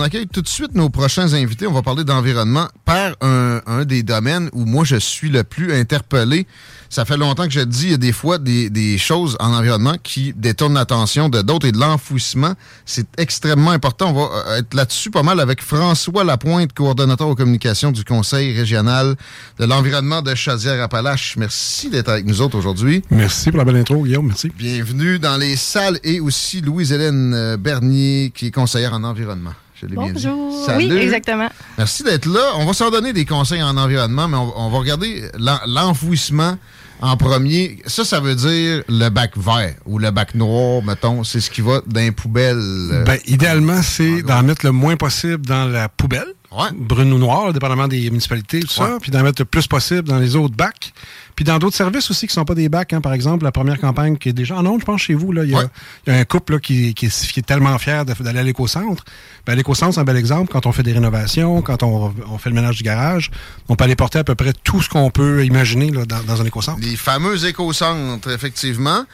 On accueille tout de suite nos prochains invités. On va parler d'environnement par un, un, des domaines où moi je suis le plus interpellé. Ça fait longtemps que je dis, il y a des fois des, des choses en environnement qui détournent l'attention de d'autres et de l'enfouissement. C'est extrêmement important. On va euh, être là-dessus pas mal avec François Lapointe, coordonnateur aux communications du Conseil régional de l'environnement de Chaudière-Appalaches. Merci d'être avec nous autres aujourd'hui. Merci pour la belle intro, Guillaume. Merci. Bienvenue dans les salles et aussi Louise-Hélène euh, Bernier, qui est conseillère en environnement. Bonjour. Oui, exactement. Merci d'être là. On va s'en donner des conseils en environnement, mais on, on va regarder l'enfouissement en premier. Ça, ça veut dire le bac vert ou le bac noir, mettons. C'est ce qui va dans les poubelles. Ben, idéalement, c'est d'en mettre le moins possible dans la poubelle. Ouais. Brune ou noire, dépendamment des municipalités, tout ça. Puis d'en mettre le plus possible dans les autres bacs. Puis dans d'autres services aussi qui ne sont pas des bacs, hein, par exemple, la première campagne qui est déjà en ondes, je pense, chez vous, là, il y, Ouais. y a un couple là, qui, qui, est, qui est tellement fier d'aller à l'éco-centre. Ben, l'éco-centre, c'est un bel exemple. Quand on fait des rénovations, quand on, on fait le ménage du garage, on peut aller porter à peu près tout ce qu'on peut imaginer là, dans, dans un éco-centre. Les fameux éco-centres, effectivement.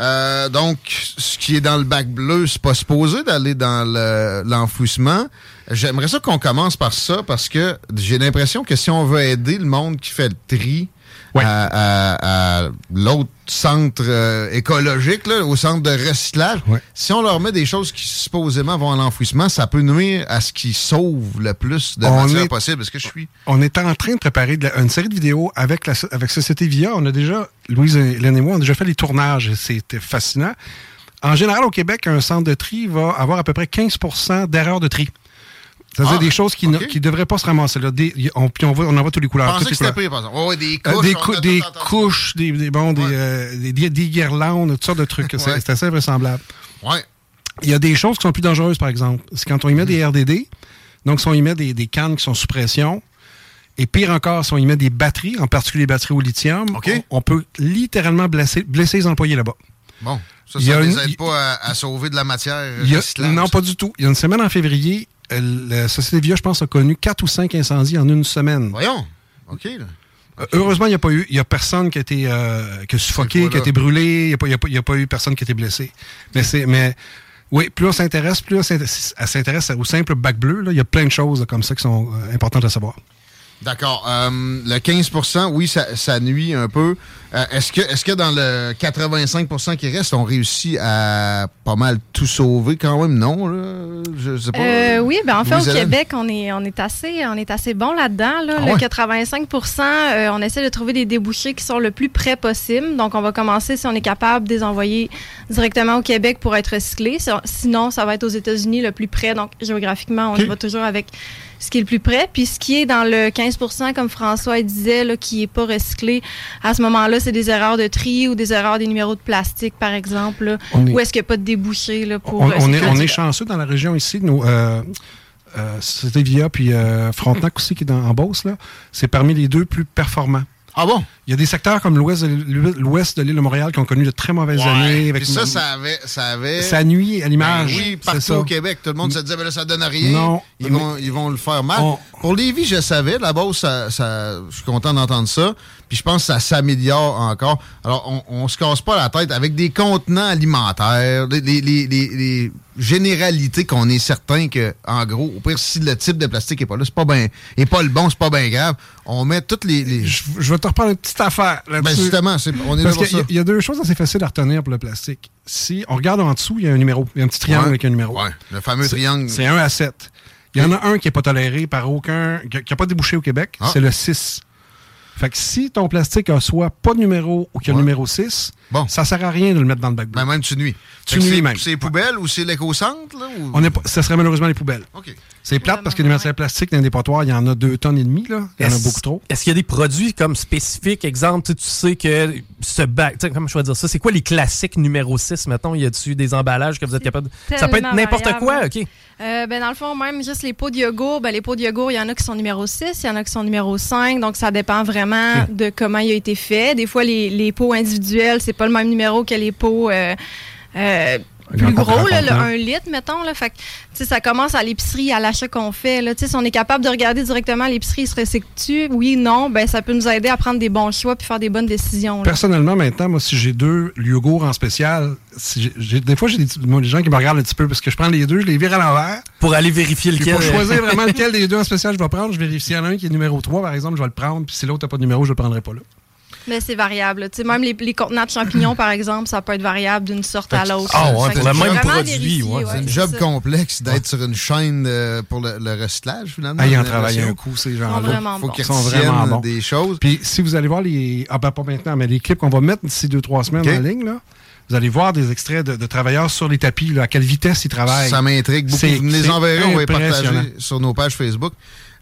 Euh, donc, ce qui est dans le bac bleu, c'est pas supposé d'aller dans le- l'enfouissement. J'aimerais ça qu'on commence par ça parce que j'ai l'impression que si on veut aider le monde qui fait le tri à, à- à l'autre centre euh, écologique, là, au centre de recyclage, si on leur met des choses qui supposément vont à l'enfouissement, ça peut nuire à ce qui sauve le plus de On matière est- possible. Est-ce que je suis... On est en train de préparer de la- une série de vidéos avec, la, avec Société Via. On a déjà, Louise, Hélène et moi, on a déjà fait les tournages. et C'était fascinant. En général, au Québec, un centre de tri va avoir à peu près 15% d'erreurs de tri. C'est-à-dire Ah, des choses qui ne qui devraient pas se ramasser. Là. Des- on, puis on, voit, on en voit tous les couleurs. Je pensais toutes que les c'était couleurs. pire, par exemple. Ouais, des Euh, couches. des, cou- des couches, des, des- bon, des, euh, des, des- des guirlandes, toutes sortes de trucs. C'est Ouais. c'est assez vraisemblable. Ouais. Il y a des choses qui sont plus dangereuses, par exemple. C'est quand on y met des RDD, donc si on y met des, des cannes qui sont sous pression, et pire encore, si on y met des batteries, en particulier les batteries au lithium, on, on peut littéralement blesser, blesser les employés là-bas. Bon, ça, ça a les aide pas à, à sauver de la matière a- non, pas du tout. Il y a une semaine en février, la Société Via, je pense, a connu quatre ou cinq incendies en une semaine. Voyons. OK. là. Euh, Heureusement, il n'y a pas eu, il y a personne qui a été, euh, qui a suffoqué, qui a été brûlé, il n'y a, pas- y a pas- il y a pas eu personne qui a été blessé. Mais c'est, mais oui, plus on s'intéresse, plus on s'intéresse- elle s'intéresse au simple bac bleu. là. Il y a plein de choses comme ça qui sont euh, importantes à savoir. D'accord. Euh, le 15% oui, ça, nuit un peu. Euh, est-ce que, est que dans le 85% qui reste, on réussit à pas mal tout sauver quand même? Non, Je sais pas. Euh, oui, ben en fait, au Québec, on est, on est assez, on est assez bon là-dedans. Ah le 85% on essaie de trouver des débouchés qui sont le plus près possible. Donc, on va commencer, si on est capable, de les envoyer directement au Québec pour être recyclés. Sinon, ça va être aux États-Unis le plus près. Donc, géographiquement, on va toujours avec ce qui est le plus près. Puis ce qui est dans le 15% comme François disait, là, qui n'est pas recyclé, à ce moment-là, c'est des erreurs de tri ou des erreurs des numéros de plastique, par exemple. ou est-ce qu'il n'y a pas de débouché là, pour... On, on, est, on est chanceux dans la région ici. Nous, euh, euh, c'était Via puis euh, Frontenac aussi qui est dans, en Beauce. C'est parmi les deux plus performants. Ah bon? Il y a des secteurs comme l'ouest de, l'île de Montréal qui ont connu de très mauvaises années. Avec ça, ça avait, ça avait. Ça nuit à l'image. Ben oui, partout au Québec. Tout le monde se disait, mais là, ça donne rien. Non. Ils, vont, ils vont le faire mal. Pour Lévis, je savais. Là-bas, ça, ça, je suis content d'entendre ça. Puis je pense que ça s'améliore encore. Alors, on, on se casse pas la tête avec des contenants alimentaires, les, les, les, les généralités qu'on est certain que, en gros, au pire, si le type de plastique est pas là, c'est pas bien, est pas le bon, c'est pas bien grave. On met toutes les. Je, vais te reprendre une petite affaire. Ben justement, on est Parce qu'il y, y, a deux choses assez faciles à retenir pour le plastique. Si on regarde en dessous, il y a un numéro. Il y a un petit triangle avec un numéro. Ouais, le fameux triangle. C'est 1 à 7. Il y en a un qui n'est pas toléré par aucun. qui n'a pas débouché au Québec. Ah. C'est le 6. Fait que si ton plastique a soit pas de numéro ou qu'il y a numéro 6, bon. ça sert à rien de le mettre dans le bac bleu. Ben même tu nuis. Tu nuis même. C'est les poubelles ou c'est l'éco-centre? Ou... On est ça serait malheureusement les poubelles. C'est plate parce que les matières plastiques dans les dépotoirs, il y en a deux tonnes et demie. Là. Il y en a beaucoup trop. Est-ce qu'il y a des produits comme spécifiques? Exemple, tu sais que ce bac, comment je vais dire ça? C'est quoi les classiques numéro 6, mettons? Y a-tu des emballages que vous êtes capable de... Ça peut être n'importe quoi, OK? Euh, ben, dans le fond, même juste les pots de yogourt, ben, les pots de yogourt, il y en a qui sont numéro 6, il y en a qui sont numéro 5, donc ça dépend vraiment de comment il a été fait. Des fois, les, les pots individuels, c'est pas le même numéro que les pots... Euh, euh, plus gros, là, le 1 litre, mettons. Là, fait que, ça commence à l'épicerie, à l'achat qu'on fait. Là, si on est capable de regarder directement l'épicerie, il se recycle-tu? Oui, non, ben ça peut nous aider à prendre des bons choix puis faire des bonnes décisions. Personnellement, maintenant, moi, si j'ai deux yogourts en spécial, si des fois, j'ai des, gens qui me regardent un petit peu parce que je prends les deux, je les vire à l'envers. Pour aller vérifier lequel. Pour choisir vraiment lequel des deux en spécial je vais prendre, je vérifie. Il y en a un qui est numéro 3, par exemple, je vais le prendre. Puis si l'autre n'a pas de numéro, je ne le prendrai pas là. Mais c'est variable. sais, même les, les, contenants de champignons, par exemple, ça peut être variable d'une sorte à l'autre. Ah ouais, pour le même produit. Ouais. c'est un job complexe d'être sur une chaîne euh, pour le, le, recyclage, finalement. Ah, ils ont travaillé un coup, ces gens-là. Il faut qu'ils sont vraiment bons. des choses. Puis si vous allez voir les... Ah ben pas maintenant, mais les clips qu'on va mettre d'ici deux, trois semaines en ligne, là, vous allez voir des extraits de, travailleurs sur les tapis, là, à quelle vitesse ils travaillent. Ça m'intrigue beaucoup. Vous les enverrez, on va les partager sur nos pages Facebook.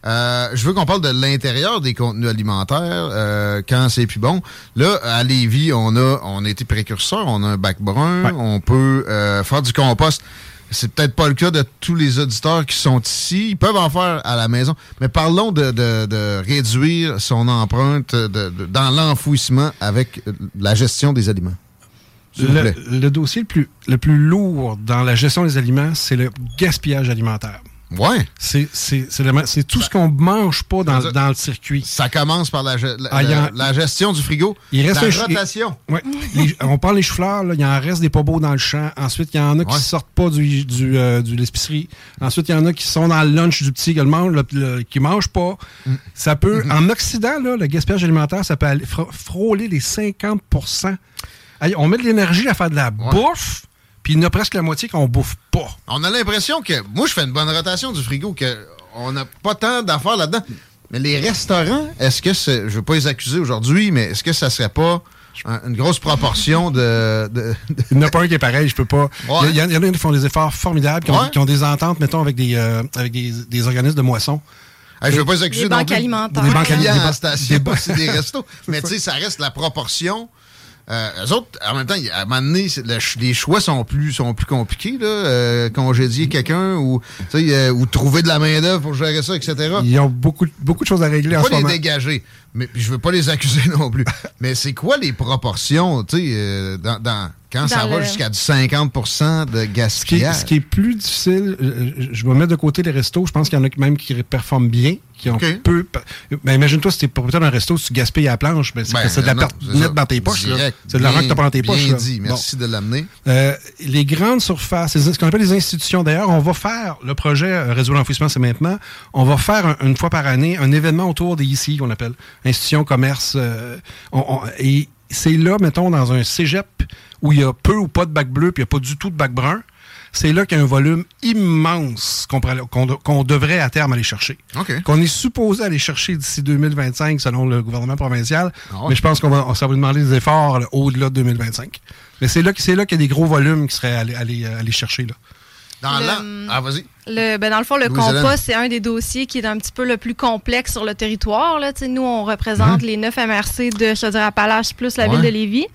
Euh, je veux qu'on parle de l'intérieur des contenus alimentaires euh, quand c'est plus bon. Là, à Lévis, on a on a été précurseur, on a un bac brun, on peut euh, faire du compost. C'est peut-être pas le cas de tous les auditeurs qui sont ici. Ils peuvent en faire à la maison. Mais parlons de, de, réduire son empreinte dans l'enfouissement avec la gestion des aliments. Le, le, dossier le plus, le plus lourd dans la gestion des aliments, c'est le gaspillage alimentaire. Ouais. C'est, tout ce qu'on mange pas dans, dans, le circuit. Ça commence par la, la, ah, gestion du frigo. Il reste la rotation. Ouais. on parle des chou-fleurs, il y en reste des pas beaux dans le champ. Ensuite, il y en a qui sortent pas du, du, euh, l'épicerie. Ensuite, il y en a qui sont dans le lunch du petit qui mangent pas. Mm. Ça peut, mm-hmm. en Occident, là, le gaspillage alimentaire, ça peut frôler les 50% On met de l'énergie à faire de la bouffe puis il y en a presque la moitié qu'on bouffe pas. On a l'impression que. Moi, je fais une bonne rotation du frigo, qu'on n'a pas tant d'affaires là-dedans. Mais les restaurants, est-ce que c'est. Je veux pas les accuser aujourd'hui, mais est-ce que ça serait pas une grosse proportion de. Il n'y en a pas un qui est pareil, je peux pas. Il y, en a qui font des efforts formidables, qui ont, des ententes, mettons, avec des, euh, avec des, organismes de moissons. Je je veux pas les accuser. Des banques alimentaires. Des banques alimentaires. Des, des restos. Mais tu sais, ça reste la proportion euh, eux autres, en même temps, à un moment donné, les choix sont plus sont plus compliqués. Là, euh, congédier quelqu'un ou, euh, ou trouver de la main-d'œuvre pour gérer ça, etc. Ils ont beaucoup, beaucoup de choses à régler en ce les dégager. Mais je veux pas les accuser non plus. mais c'est quoi les proportions, tu sais, euh, dans, quand ça va jusqu'à du 50 de gaspillage? Ce qui, est, plus difficile, euh, je vais mettre de côté les restos. Je pense qu'il y en a même qui performent bien, qui ont peu. Mais imagine-toi, si tu es propriétaire d'un resto, si tu gaspilles à la planche, ben, c'est ben, de la perte nette dans tes poches. C'est de l'argent que tu pas dans tes poches. Bien dit, merci de l'amener. Euh, les grandes surfaces, ce qu'on appelle les institutions, d'ailleurs, on va faire le projet Réseau d'enfouissement, c'est maintenant. On va faire une fois par année un événement autour des ICI qu'on appelle institutions, commerce. et c'est là, mettons, dans un cégep où il y a peu ou pas de bac bleu, puis il n'y a pas du tout de bac brun, c'est là qu'il y a un volume immense qu'on devrait à terme aller chercher. Qu'on est supposé aller chercher d'ici 2025 selon le gouvernement provincial. Ah mais je pense qu'on va, ça va demander des efforts au-delà de 2025. Mais c'est là, là qu'il y a des gros volumes qui seraient aller, aller, aller chercher. Là. Dans le, Ah, vas-y. Le, ben dans le fond, le compost, c'est un des dossiers qui est un petit peu le plus complexe sur le territoire. Là. Nous, on représente mhm. les 9 MRC de Chaudière-Appalaches plus la ville de Lévis.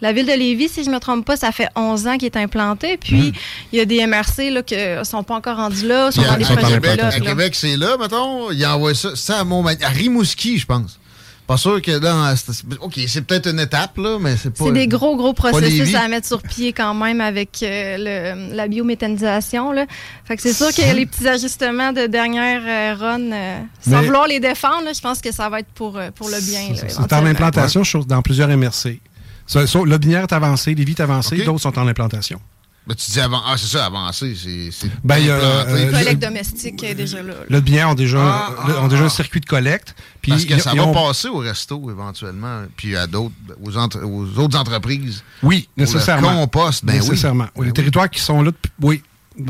La ville de Lévis, si je ne me trompe pas, ça fait 11 ans qu'il est implanté. Puis, mhm. il y a des MRC là, qui ne sont pas encore rendus là, sont dans des projets À Québec, c'est là, mettons. Il envoie ça, ça à Rimouski, je pense. Pas sûr que là, OK, c'est peut-être une étape, là, mais c'est pas. C'est des gros, gros processus à mettre sur pied quand même avec euh, le, la biométhanisation. Là. Fait que c'est sûr que les petits ajustements de dernière euh, run, euh, sans vouloir les défendre, je pense que ça va être pour, pour le bien. C'est en implantation dans plusieurs MRC. Le binaire est avancé, les vies avancées, d'autres sont en implantation. Ben, tu dis avant, ah, c'est ça, avancé, c'est. Ben, il y a. Euh, collecte domestique est déjà là. Le bien ont déjà, ah, ont déjà un circuit de collecte. Puis Parce que ça va passer au resto éventuellement, puis à d'autres, aux, aux, autres entreprises. Oui, nécessairement. Le compost, ben nécessairement. Oui. les ben territoires qui sont là, oui,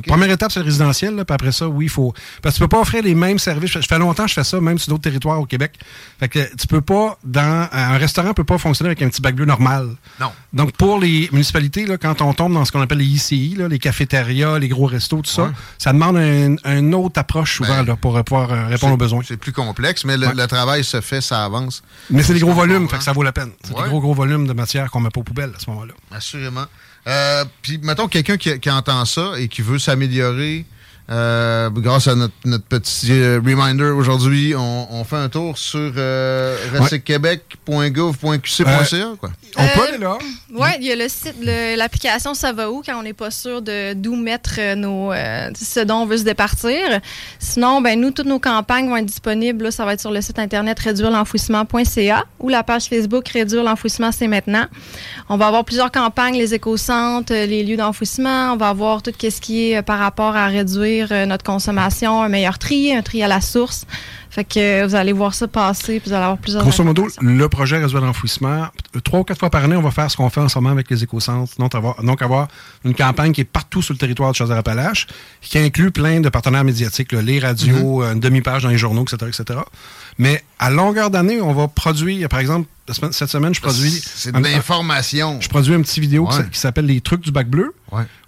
première étape, c'est le résidentiel. Là, puis après ça, oui, il faut. Parce que tu peux pas offrir les mêmes services. Je fais longtemps que je fais ça, même sur d'autres territoires au Québec. Fait que tu peux pas, dans. Un restaurant peut pas fonctionner avec un petit bac bleu normal. Non. Donc, pour les municipalités, là, quand on tombe dans ce qu'on appelle les ICI, là, les cafétérias, les gros restos, tout ça, ça demande une autre approche souvent ben, là, pour pouvoir euh, répondre aux besoins. C'est plus complexe, mais le, travail se fait, ça avance. Mais c'est des gros volumes, fait que ça vaut la peine. C'est des gros, gros volumes de matière qu'on met pas aux poubelles à ce moment-là. Assurément. Euh, puis, mettons, quelqu'un qui, entend ça et qui veut s'améliorer, euh, grâce à notre, petit euh, reminder aujourd'hui, on, fait un tour sur euh, quoi. On peut aller là. Oui, il y a le site, l'application Ça va où quand on n'est pas sûr de d'où mettre nos, ce dont on veut se départir. Sinon, ben nous, toutes nos campagnes vont être disponibles. ça va être sur le site internet réduire-l'enfouissement.ca ou la page Facebook Réduire l'enfouissement, c'est maintenant. On va avoir plusieurs campagnes, les éco-centres, les lieux d'enfouissement. On va avoir tout ce qui est par rapport à réduire euh, notre consommation, un meilleur tri, un tri à la source. Fait que euh, vous allez voir ça passer, puis vous allez avoir plusieurs. Grosso modo, le projet Réseau d'enfouissement, trois ou quatre fois par année, on va faire ce qu'on fait en ce moment avec les éco-centres. Donc avoir, donc, avoir une campagne qui est partout sur le territoire de Chaudière-Appalaches, qui inclut plein de partenaires médiatiques, les radios, mm-hmm. une demi-page dans les journaux, etc., etc. Mais à longueur d'année, on va produire, par exemple, cette semaine, je produis. C'est de l'information. Je produis un petit vidéo qui s'appelle Les trucs du bac bleu,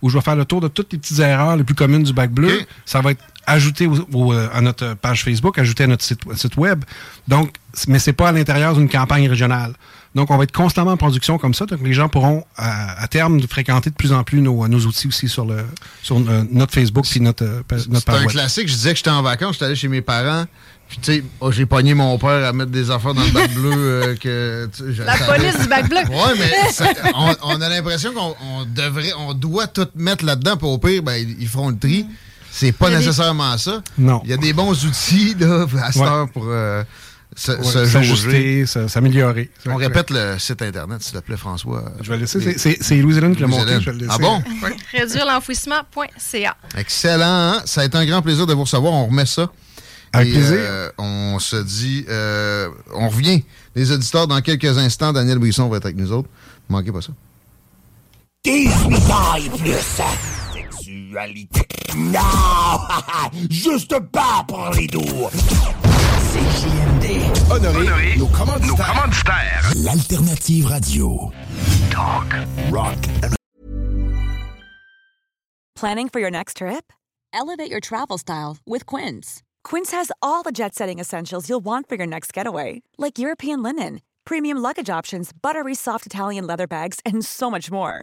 où je vais faire le tour de toutes les petites erreurs les plus communes du bac bleu. Ça va être ajouté euh, à notre page Facebook, ajouté à notre site, site web. Donc, mais c'est pas à l'intérieur d'une campagne régionale. Donc, on va être constamment en production comme ça. Donc, les gens pourront, à, terme, fréquenter de plus en plus nos, nos outils aussi sur, le, sur euh, notre Facebook et notre, euh, notre page. C'est un classique. Je disais que j'étais en vacances, j'étais allé chez mes parents. Puis, tu sais, oh, j'ai pogné mon père à mettre des affaires dans le bac bleu. Euh, que, La police du bac bleu. Oui, mais on, a l'impression qu'on devrait, on doit tout mettre là-dedans. Pour au pire, ben, ils feront le tri. C'est pas nécessairement ça. Non. Il y a des bons outils là, à cette heure pour euh, s'ajuster, s'améliorer. On répète le site Internet, s'il te plaît, François. Je vais laisser. C'est Louis-Hélène qui l'a monté. Je Ah bon? Réduire l'enfouissement.ca. Excellent. Hein? Ça a été un grand plaisir de vous recevoir. On remet ça. Avec plaisir. Euh, on se dit, euh, on revient. Les auditeurs, dans quelques instants, Daniel Brisson va être avec nous autres. Ne manquez pas ça. 18 ans et plus. Sexualité. Non! Juste pas pour les doux. CJMD. Honoré, Honoré nos, commanditaires. nos commanditaires. L'alternative radio. Talk. Rock. Planning for your next trip? Elevate your travel style with Quince. Quince has all the jet-setting essentials you'll want for your next getaway, like European linen, premium luggage options, buttery soft Italian leather bags, and so much more.